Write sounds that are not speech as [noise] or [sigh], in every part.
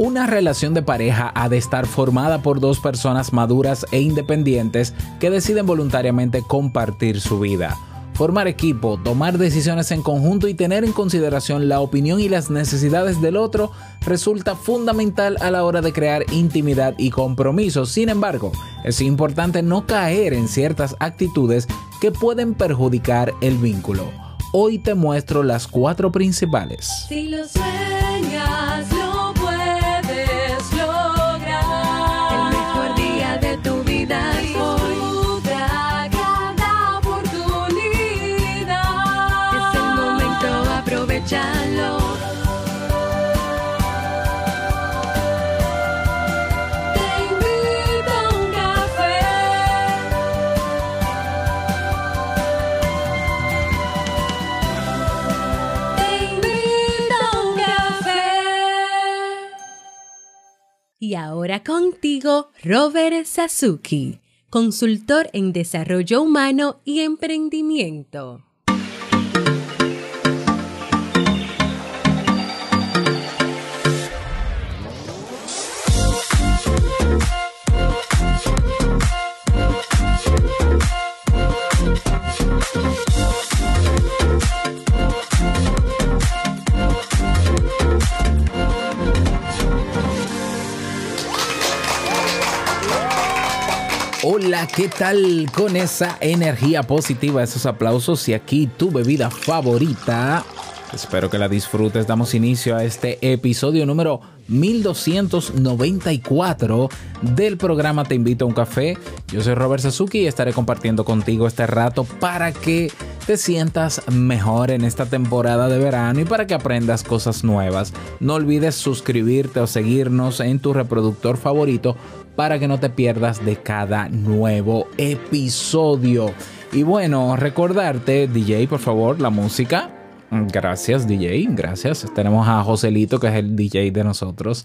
Una relación de pareja ha de estar formada por dos personas maduras e independientes que deciden voluntariamente compartir su vida. Formar equipo, tomar decisiones en conjunto y tener en consideración la opinión y las necesidades del otro resulta fundamental a la hora de crear intimidad y compromiso. Sin embargo, es importante no caer en ciertas actitudes que pueden perjudicar el vínculo. Hoy te muestro las cuatro principales. Si lo ahora contigo, Robert Sasuki, consultor en desarrollo humano y emprendimiento. ¿Qué tal con esa energía positiva, esos aplausos y aquí tu bebida favorita? Espero que la disfrutes. Damos inicio a este episodio número 1294 del programa Te invito a un café. Yo soy Robert Sasuki y estaré compartiendo contigo este rato para que te sientas mejor en esta temporada de verano y para que aprendas cosas nuevas. No olvides suscribirte o seguirnos en tu reproductor favorito para que no te pierdas de cada nuevo episodio. Y bueno, recordarte, DJ, por favor, la música. Gracias, DJ, gracias. Tenemos a Joselito, que es el DJ de nosotros.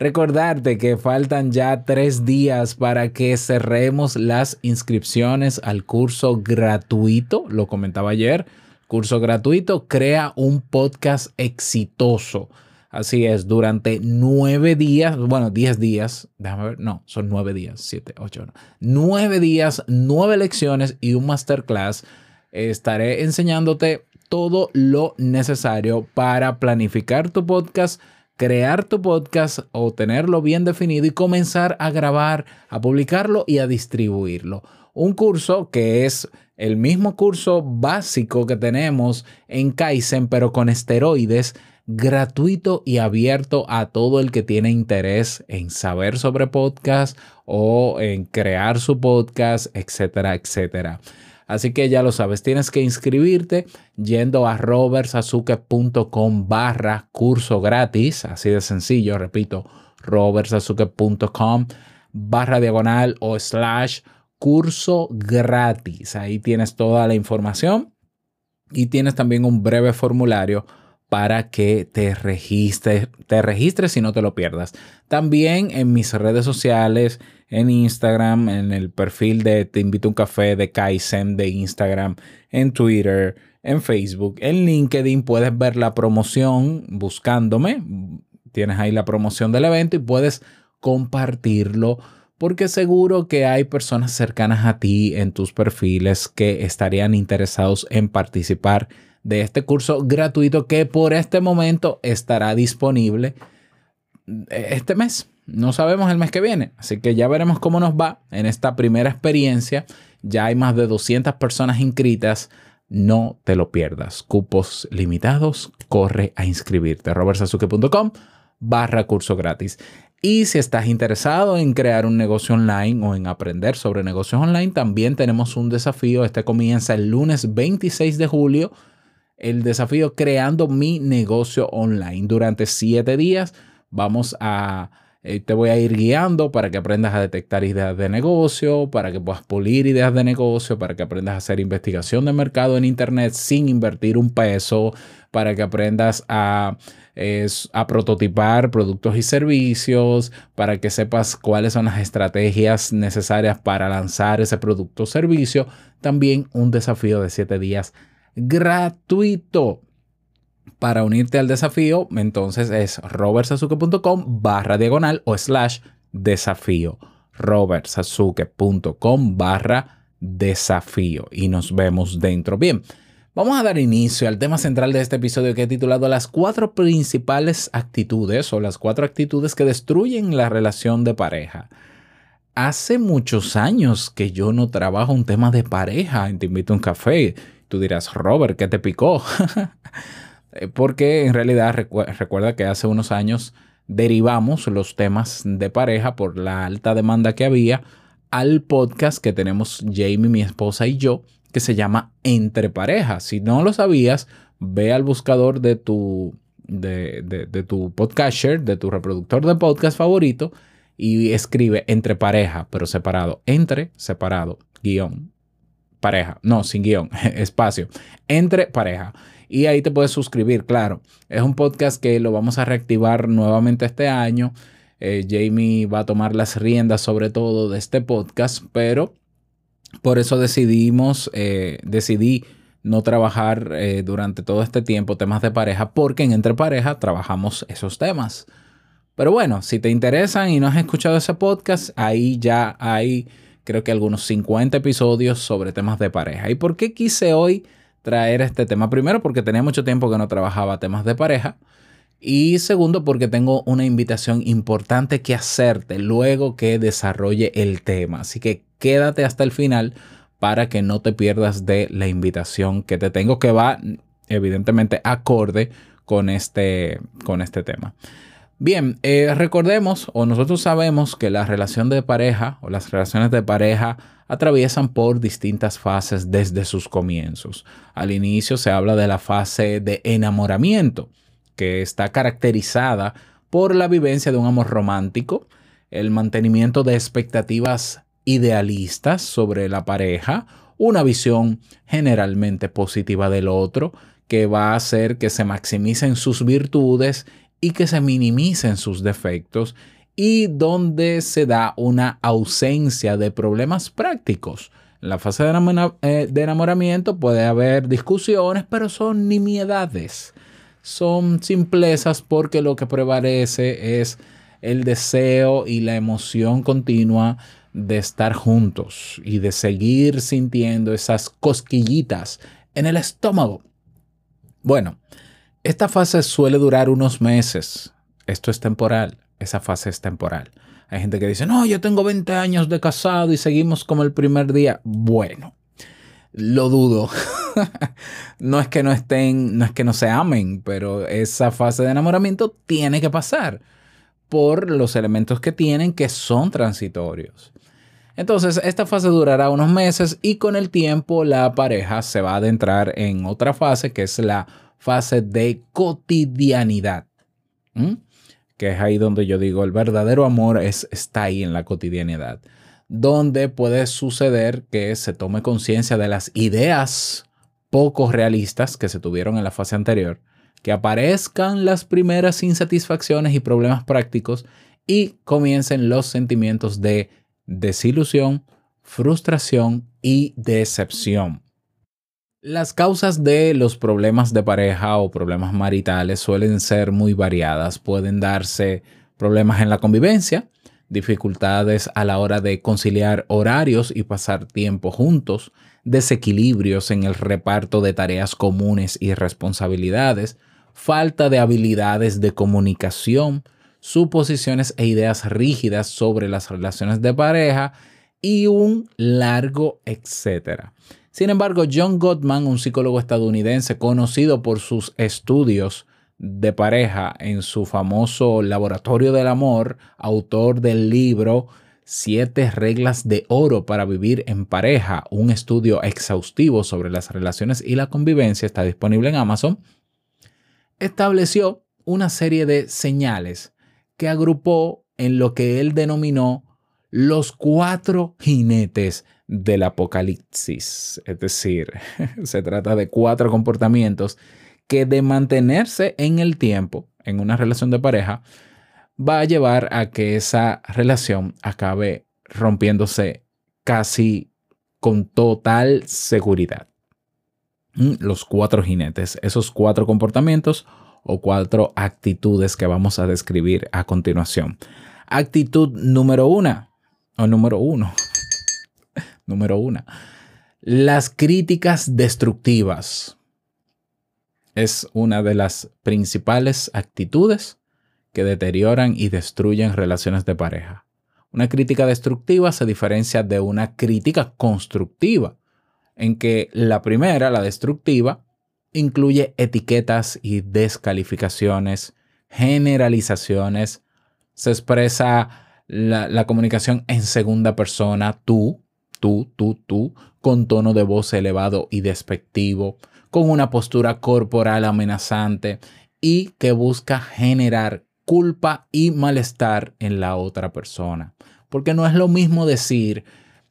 Recordarte que faltan ya tres días para que cerremos las inscripciones al curso gratuito, lo comentaba ayer, curso gratuito, crea un podcast exitoso. Así es, durante nueve días, bueno, diez días, déjame ver, no, son nueve días, siete, ocho, no. Nueve días, nueve lecciones y un masterclass. Estaré enseñándote todo lo necesario para planificar tu podcast, crear tu podcast o tenerlo bien definido y comenzar a grabar, a publicarlo y a distribuirlo. Un curso que es el mismo curso básico que tenemos en Kaizen, pero con esteroides gratuito y abierto a todo el que tiene interés en saber sobre podcast o en crear su podcast, etcétera, etcétera. Así que ya lo sabes, tienes que inscribirte yendo a robertsazuke.com barra curso gratis, así de sencillo, repito, robertsazuke.com barra diagonal o slash curso gratis. Ahí tienes toda la información y tienes también un breve formulario para que te registres, te registres y no te lo pierdas. También en mis redes sociales, en Instagram, en el perfil de Te invito a un café de Kaizen de Instagram, en Twitter, en Facebook, en LinkedIn puedes ver la promoción buscándome. Tienes ahí la promoción del evento y puedes compartirlo porque seguro que hay personas cercanas a ti en tus perfiles que estarían interesados en participar de este curso gratuito que por este momento estará disponible este mes. No sabemos el mes que viene, así que ya veremos cómo nos va en esta primera experiencia. Ya hay más de 200 personas inscritas. No te lo pierdas. Cupos limitados. Corre a inscribirte. robertsazuke.com barra curso gratis. Y si estás interesado en crear un negocio online o en aprender sobre negocios online, también tenemos un desafío. Este comienza el lunes 26 de julio el desafío creando mi negocio online. Durante siete días vamos a, eh, te voy a ir guiando para que aprendas a detectar ideas de negocio, para que puedas pulir ideas de negocio, para que aprendas a hacer investigación de mercado en Internet sin invertir un peso, para que aprendas a, a prototipar productos y servicios, para que sepas cuáles son las estrategias necesarias para lanzar ese producto o servicio. También un desafío de siete días gratuito. Para unirte al desafío, entonces es robertsazuke.com barra diagonal o slash desafío. robertsazuke.com barra desafío. Y nos vemos dentro. Bien, vamos a dar inicio al tema central de este episodio que he titulado Las cuatro principales actitudes o las cuatro actitudes que destruyen la relación de pareja. Hace muchos años que yo no trabajo un tema de pareja en Te invito a un café. Tú dirás, Robert, ¿qué te picó? [laughs] Eh, Porque en realidad recu- recuerda que hace unos años derivamos los temas de pareja por la alta demanda que había al podcast que tenemos Jamie, mi esposa y yo, que se llama Entre Parejas. Si no lo sabías, ve al buscador de tu, de, de- de tu podcaster, de tu reproductor de podcast favorito y escribe Entre Pareja, pero separado. Entre, separado, guion, pareja. No, sin guion, [laughs] espacio. Entre Pareja. Y ahí te puedes suscribir, claro. Es un podcast que lo vamos a reactivar nuevamente este año. Eh, Jamie va a tomar las riendas sobre todo de este podcast, pero por eso decidimos, eh, decidí no trabajar eh, durante todo este tiempo temas de pareja, porque en Entre Pareja trabajamos esos temas. Pero bueno, si te interesan y no has escuchado ese podcast, ahí ya hay creo que algunos 50 episodios sobre temas de pareja. ¿Y por qué quise hoy traer este tema? Primero porque tenía mucho tiempo que no trabajaba temas de pareja. Y segundo, porque tengo una invitación importante que hacerte luego que desarrolle el tema. Así que quédate hasta el final para que no te pierdas de la invitación que te tengo, que va evidentemente acorde con este, con este tema. Bien, eh, recordemos o nosotros sabemos que la relación de pareja o las relaciones de pareja atraviesan por distintas fases desde sus comienzos. Al inicio se habla de la fase de enamoramiento, que está caracterizada por la vivencia de un amor romántico, el mantenimiento de expectativas idealistas sobre la pareja, una visión generalmente positiva del otro, que va a hacer que se maximicen sus virtudes y que se minimicen sus defectos y donde se da una ausencia de problemas prácticos. En la fase eh, de enamoramiento puede haber discusiones, pero son nimiedades. Son simplezas porque lo que prevalece es el deseo y la emoción continua de estar juntos y de seguir sintiendo esas cosquillitas en el estómago. Bueno, esta fase suele durar unos meses. Esto es temporal. Esa fase es temporal. Hay gente que dice, no, yo tengo 20 años de casado y seguimos como el primer día. Bueno, lo dudo. [laughs] no es que no estén, no es que no se amen, pero esa fase de enamoramiento tiene que pasar por los elementos que tienen que son transitorios. Entonces, esta fase durará unos meses y con el tiempo la pareja se va a adentrar en otra fase que es la fase de cotidianidad. Que es ahí donde yo digo, el verdadero amor es, está ahí en la cotidianidad. Donde puede suceder que se tome conciencia de las ideas poco realistas que se tuvieron en la fase anterior, que aparezcan las primeras insatisfacciones y problemas prácticos y comiencen los sentimientos de desilusión, frustración y decepción. Las causas de los problemas de pareja o problemas maritales suelen ser muy variadas. Pueden darse problemas en la convivencia, dificultades a la hora de conciliar horarios y pasar tiempo juntos, desequilibrios en el reparto de tareas comunes y responsabilidades, falta de habilidades de comunicación, suposiciones e ideas rígidas sobre las relaciones de pareja y un largo etcétera. Sin embargo, John Gottman, un psicólogo estadounidense conocido por sus estudios de pareja en su famoso Laboratorio del Amor, autor del libro Siete reglas de oro para vivir en pareja, un estudio exhaustivo sobre las relaciones y la convivencia, está disponible en Amazon, estableció una serie de señales que agrupó en lo que él denominó los cuatro jinetes del apocalipsis. Es decir, [laughs] se trata de cuatro comportamientos que de mantenerse en el tiempo, en una relación de pareja, va a llevar a que esa relación acabe rompiéndose casi con total seguridad. Mm, Los cuatro jinetes, esos cuatro comportamientos o cuatro actitudes que vamos a describir a continuación. Actitud número una, o número uno, número una, las críticas destructivas es una de las principales actitudes que deterioran y destruyen relaciones de pareja. Una crítica destructiva se diferencia de una crítica constructiva, en que la primera, la destructiva, incluye etiquetas y descalificaciones, generalizaciones, se expresa la, la comunicación en segunda persona, tú, tú, tú, tú, con tono de voz elevado y despectivo, con una postura corporal amenazante y que busca generar culpa y malestar en la otra persona. Porque no es lo mismo decir,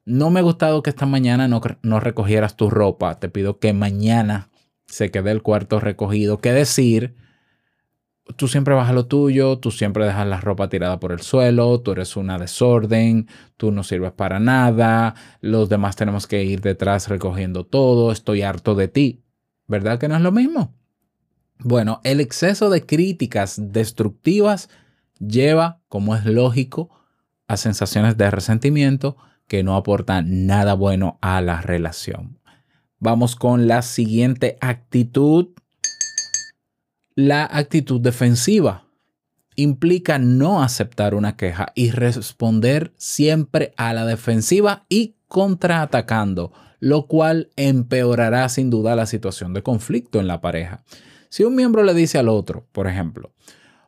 no me ha gustado que esta mañana no, no recogieras tu ropa, te pido que mañana se quede el cuarto recogido, que decir, tú siempre vas a lo tuyo, tú siempre dejas la ropa tirada por el suelo, tú eres una desorden, tú no sirves para nada, los demás tenemos que ir detrás recogiendo todo, estoy harto de ti. ¿Verdad que no es lo mismo? Bueno, el exceso de críticas destructivas lleva, como es lógico, a sensaciones de resentimiento que no aportan nada bueno a la relación. Vamos con la siguiente actitud. La actitud defensiva implica no aceptar una queja y responder siempre a la defensiva y contraatacando, lo cual empeorará sin duda la situación de conflicto en la pareja. Si un miembro le dice al otro, por ejemplo,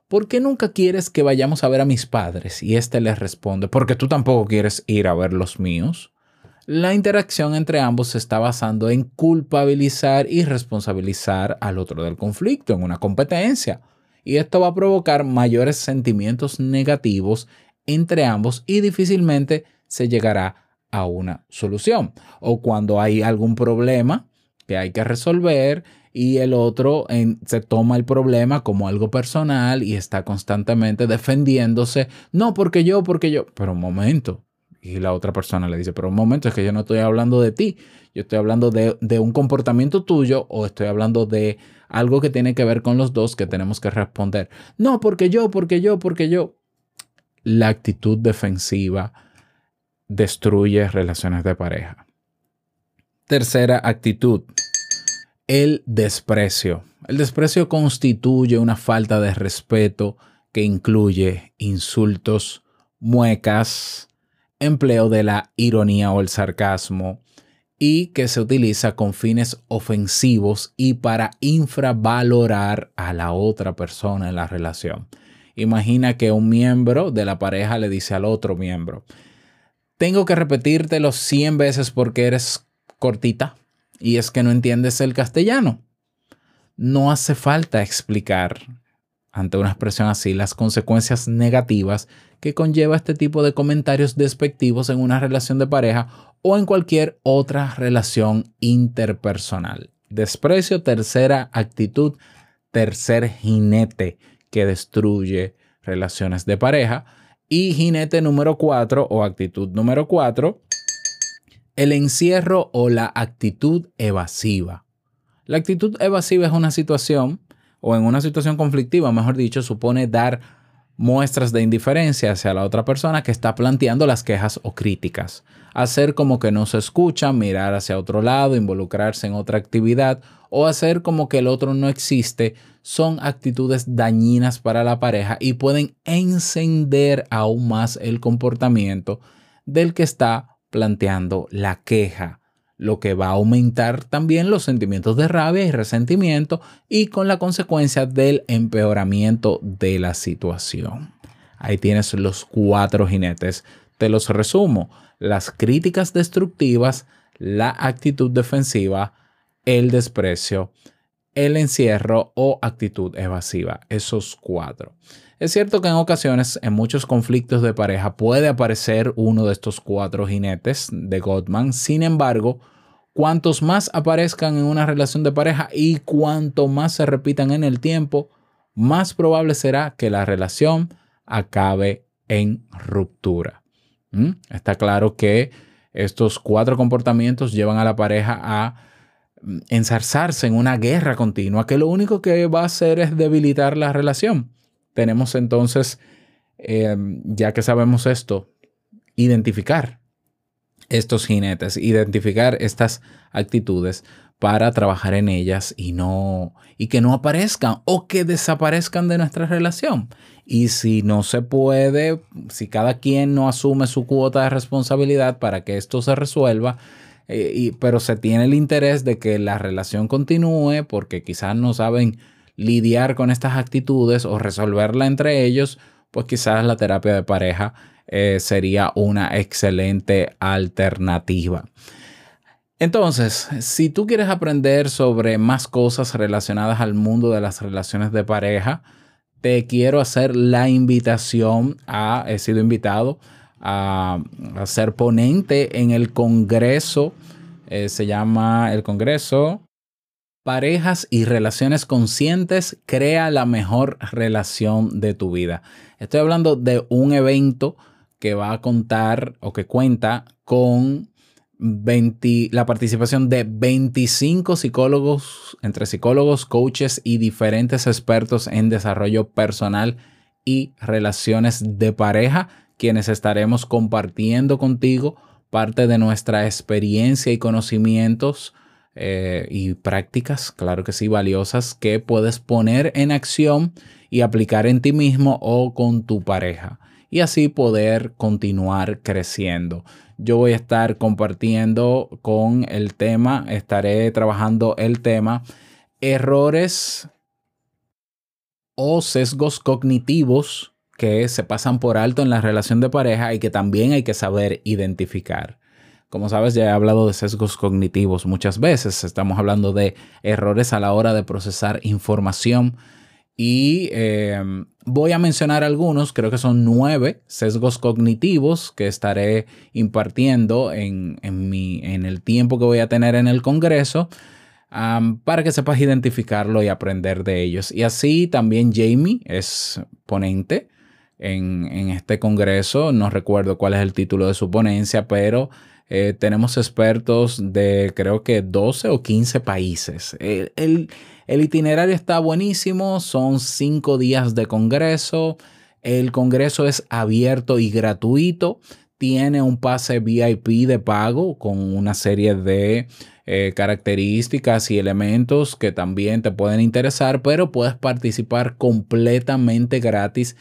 ¿por qué nunca quieres que vayamos a ver a mis padres? Y éste le responde, porque tú tampoco quieres ir a ver los míos. La interacción entre ambos se está basando en culpabilizar y responsabilizar al otro del conflicto, en una competencia. Y esto va a provocar mayores sentimientos negativos entre ambos y difícilmente se llegará a una solución. O cuando hay algún problema que hay que resolver y el otro se toma el problema como algo personal y está constantemente defendiéndose. No, porque yo, porque yo. Pero un momento. Y la otra persona le dice, pero un momento, es que yo no estoy hablando de ti. Yo estoy hablando de, de un comportamiento tuyo o estoy hablando de algo que tiene que ver con los dos que tenemos que responder. No, porque yo, porque yo, porque yo. La actitud defensiva destruye relaciones de pareja. Tercera actitud, el desprecio. El desprecio constituye una falta de respeto que incluye insultos, muecas, empleo de la ironía o el sarcasmo y que se utiliza con fines ofensivos y para infravalorar a la otra persona en la relación. Imagina que un miembro de la pareja le dice al otro miembro, tengo que repetírtelo 100 veces porque eres cortita y es que no entiendes el castellano. No hace falta explicar ante una expresión así las consecuencias negativas que conlleva este tipo de comentarios despectivos en una relación de pareja o en cualquier otra relación interpersonal. Desprecio, tercera actitud, tercer jinete que destruye relaciones de pareja. Y jinete número cuatro o actitud número cuatro, el encierro o la actitud evasiva. La actitud evasiva es una situación, o en una situación conflictiva, mejor dicho, supone dar muestras de indiferencia hacia la otra persona que está planteando las quejas o críticas. Hacer como que no se escucha, mirar hacia otro lado, involucrarse en otra actividad o hacer como que el otro no existe son actitudes dañinas para la pareja y pueden encender aún más el comportamiento del que está planteando la queja, lo que va a aumentar también los sentimientos de rabia y resentimiento y con la consecuencia del empeoramiento de la situación. Ahí tienes los cuatro jinetes. Te los resumo. Las críticas destructivas, la actitud defensiva, el desprecio, el encierro o actitud evasiva. Esos cuatro. Es cierto que en ocasiones, en muchos conflictos de pareja, puede aparecer uno de estos cuatro jinetes de Gottman. Sin embargo, cuantos más aparezcan en una relación de pareja y cuanto más se repitan en el tiempo, más probable será que la relación acabe en ruptura. ¿Mm? Está claro que estos cuatro comportamientos llevan a la pareja a mm, enzarzarse en una guerra continua que lo único que va a hacer es debilitar la relación. Tenemos entonces, eh, ya que sabemos esto, identificar estos jinetes, identificar estas actitudes para trabajar en ellas y no y que no aparezcan o que desaparezcan de nuestra relación. Y si no se puede, si cada quien no asume su cuota de responsabilidad para que esto se resuelva, eh, pero se tiene el interés de que la relación continúe porque quizás no saben lidiar con estas actitudes o resolverla entre ellos, pues quizás la terapia de pareja eh, sería una excelente alternativa. Entonces, si tú quieres aprender sobre más cosas relacionadas al mundo de las relaciones de pareja, te quiero hacer la invitación a, he sido invitado a, ser ponente en el Congreso, eh, se llama el Congreso Parejas y Relaciones Conscientes, crea la mejor relación de tu vida. Estoy hablando de un evento que va a contar o que cuenta con 20, la participación de 25 psicólogos, entre psicólogos, coaches y diferentes expertos en desarrollo personal y relaciones de pareja, quienes estaremos compartiendo contigo parte de nuestra experiencia y conocimientos eh, y prácticas, claro que sí, valiosas, que puedes poner en acción y aplicar en ti mismo o con tu pareja y así poder continuar creciendo. Yo voy a estar compartiendo con el tema, estaré trabajando el tema errores o sesgos cognitivos que se pasan por alto en la relación de pareja y que también hay que saber identificar. Como sabes, ya he hablado de sesgos cognitivos muchas veces. Estamos hablando de errores a la hora de procesar información y eh, voy a mencionar algunos, creo que son nueve sesgos cognitivos que estaré impartiendo en, mi, en el tiempo que voy a tener en el Congreso. para que sepas identificarlo y aprender de ellos. Y así también Jamie es ponente en, en, este congreso. No recuerdo cuál es el título de su ponencia, pero eh, tenemos expertos de creo que 12 o 15 países. El, el, el itinerario está buenísimo, son cinco días de congreso. El congreso es abierto y gratuito. Tiene un pase VIP de pago con una serie de eh, características y elementos que también te pueden interesar, pero puedes participar completamente gratis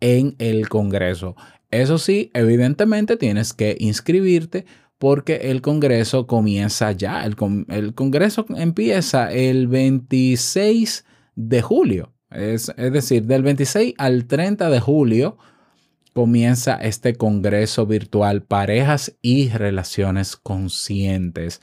en el congreso. Eso sí, evidentemente tienes que inscribirte porque el Congreso comienza ya. El, Congreso empieza el 26 de julio. Es, decir, del 26 al 30 de julio comienza este Congreso virtual Parejas y Relaciones Conscientes.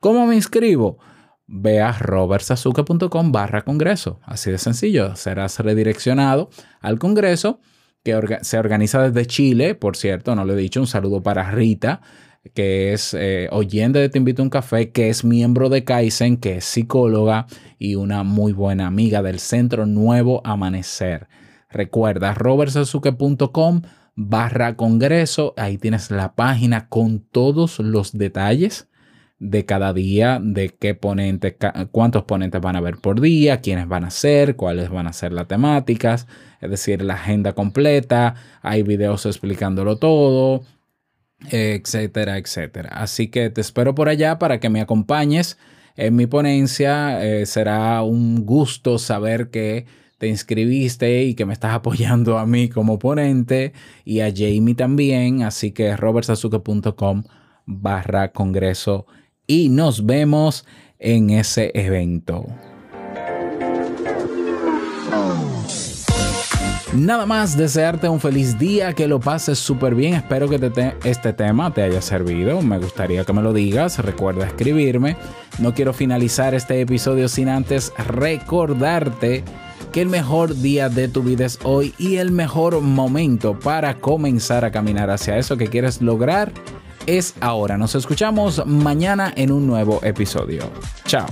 ¿Cómo me inscribo? Ve a robertsazuke.com barra Congreso. Así de sencillo. Serás redireccionado al Congreso que se organiza desde Chile. Por cierto, no le he dicho un saludo para Rita que es eh, oyente de Te Invito a un Café, que es miembro de Kaizen, que es psicóloga y una muy buena amiga del Centro Nuevo Amanecer. Recuerda, robertsazuke.com barra congreso, ahí tienes la página con todos los detalles de cada día, de qué ponentes, cuántos ponentes van a haber por día, quiénes van a ser, cuáles van a ser las temáticas, es decir, la agenda completa, hay videos explicándolo todo, etcétera, etcétera. Así que te espero por allá para que me acompañes en mi ponencia. Eh, será un gusto saber que te inscribiste y que me estás [laughs] apoyando a mí como ponente y a Jamie también. Así que robertsazuke.com barra congreso y nos vemos en ese evento. Nada más desearte un feliz día, que lo pases súper bien. Espero que este tema te haya servido. Me gustaría que me lo digas. Recuerda escribirme. No quiero finalizar este episodio sin antes recordarte que el mejor día de tu vida es hoy y el mejor momento para comenzar a caminar hacia eso que quieres lograr es ahora. Nos escuchamos mañana en un nuevo episodio. Chao.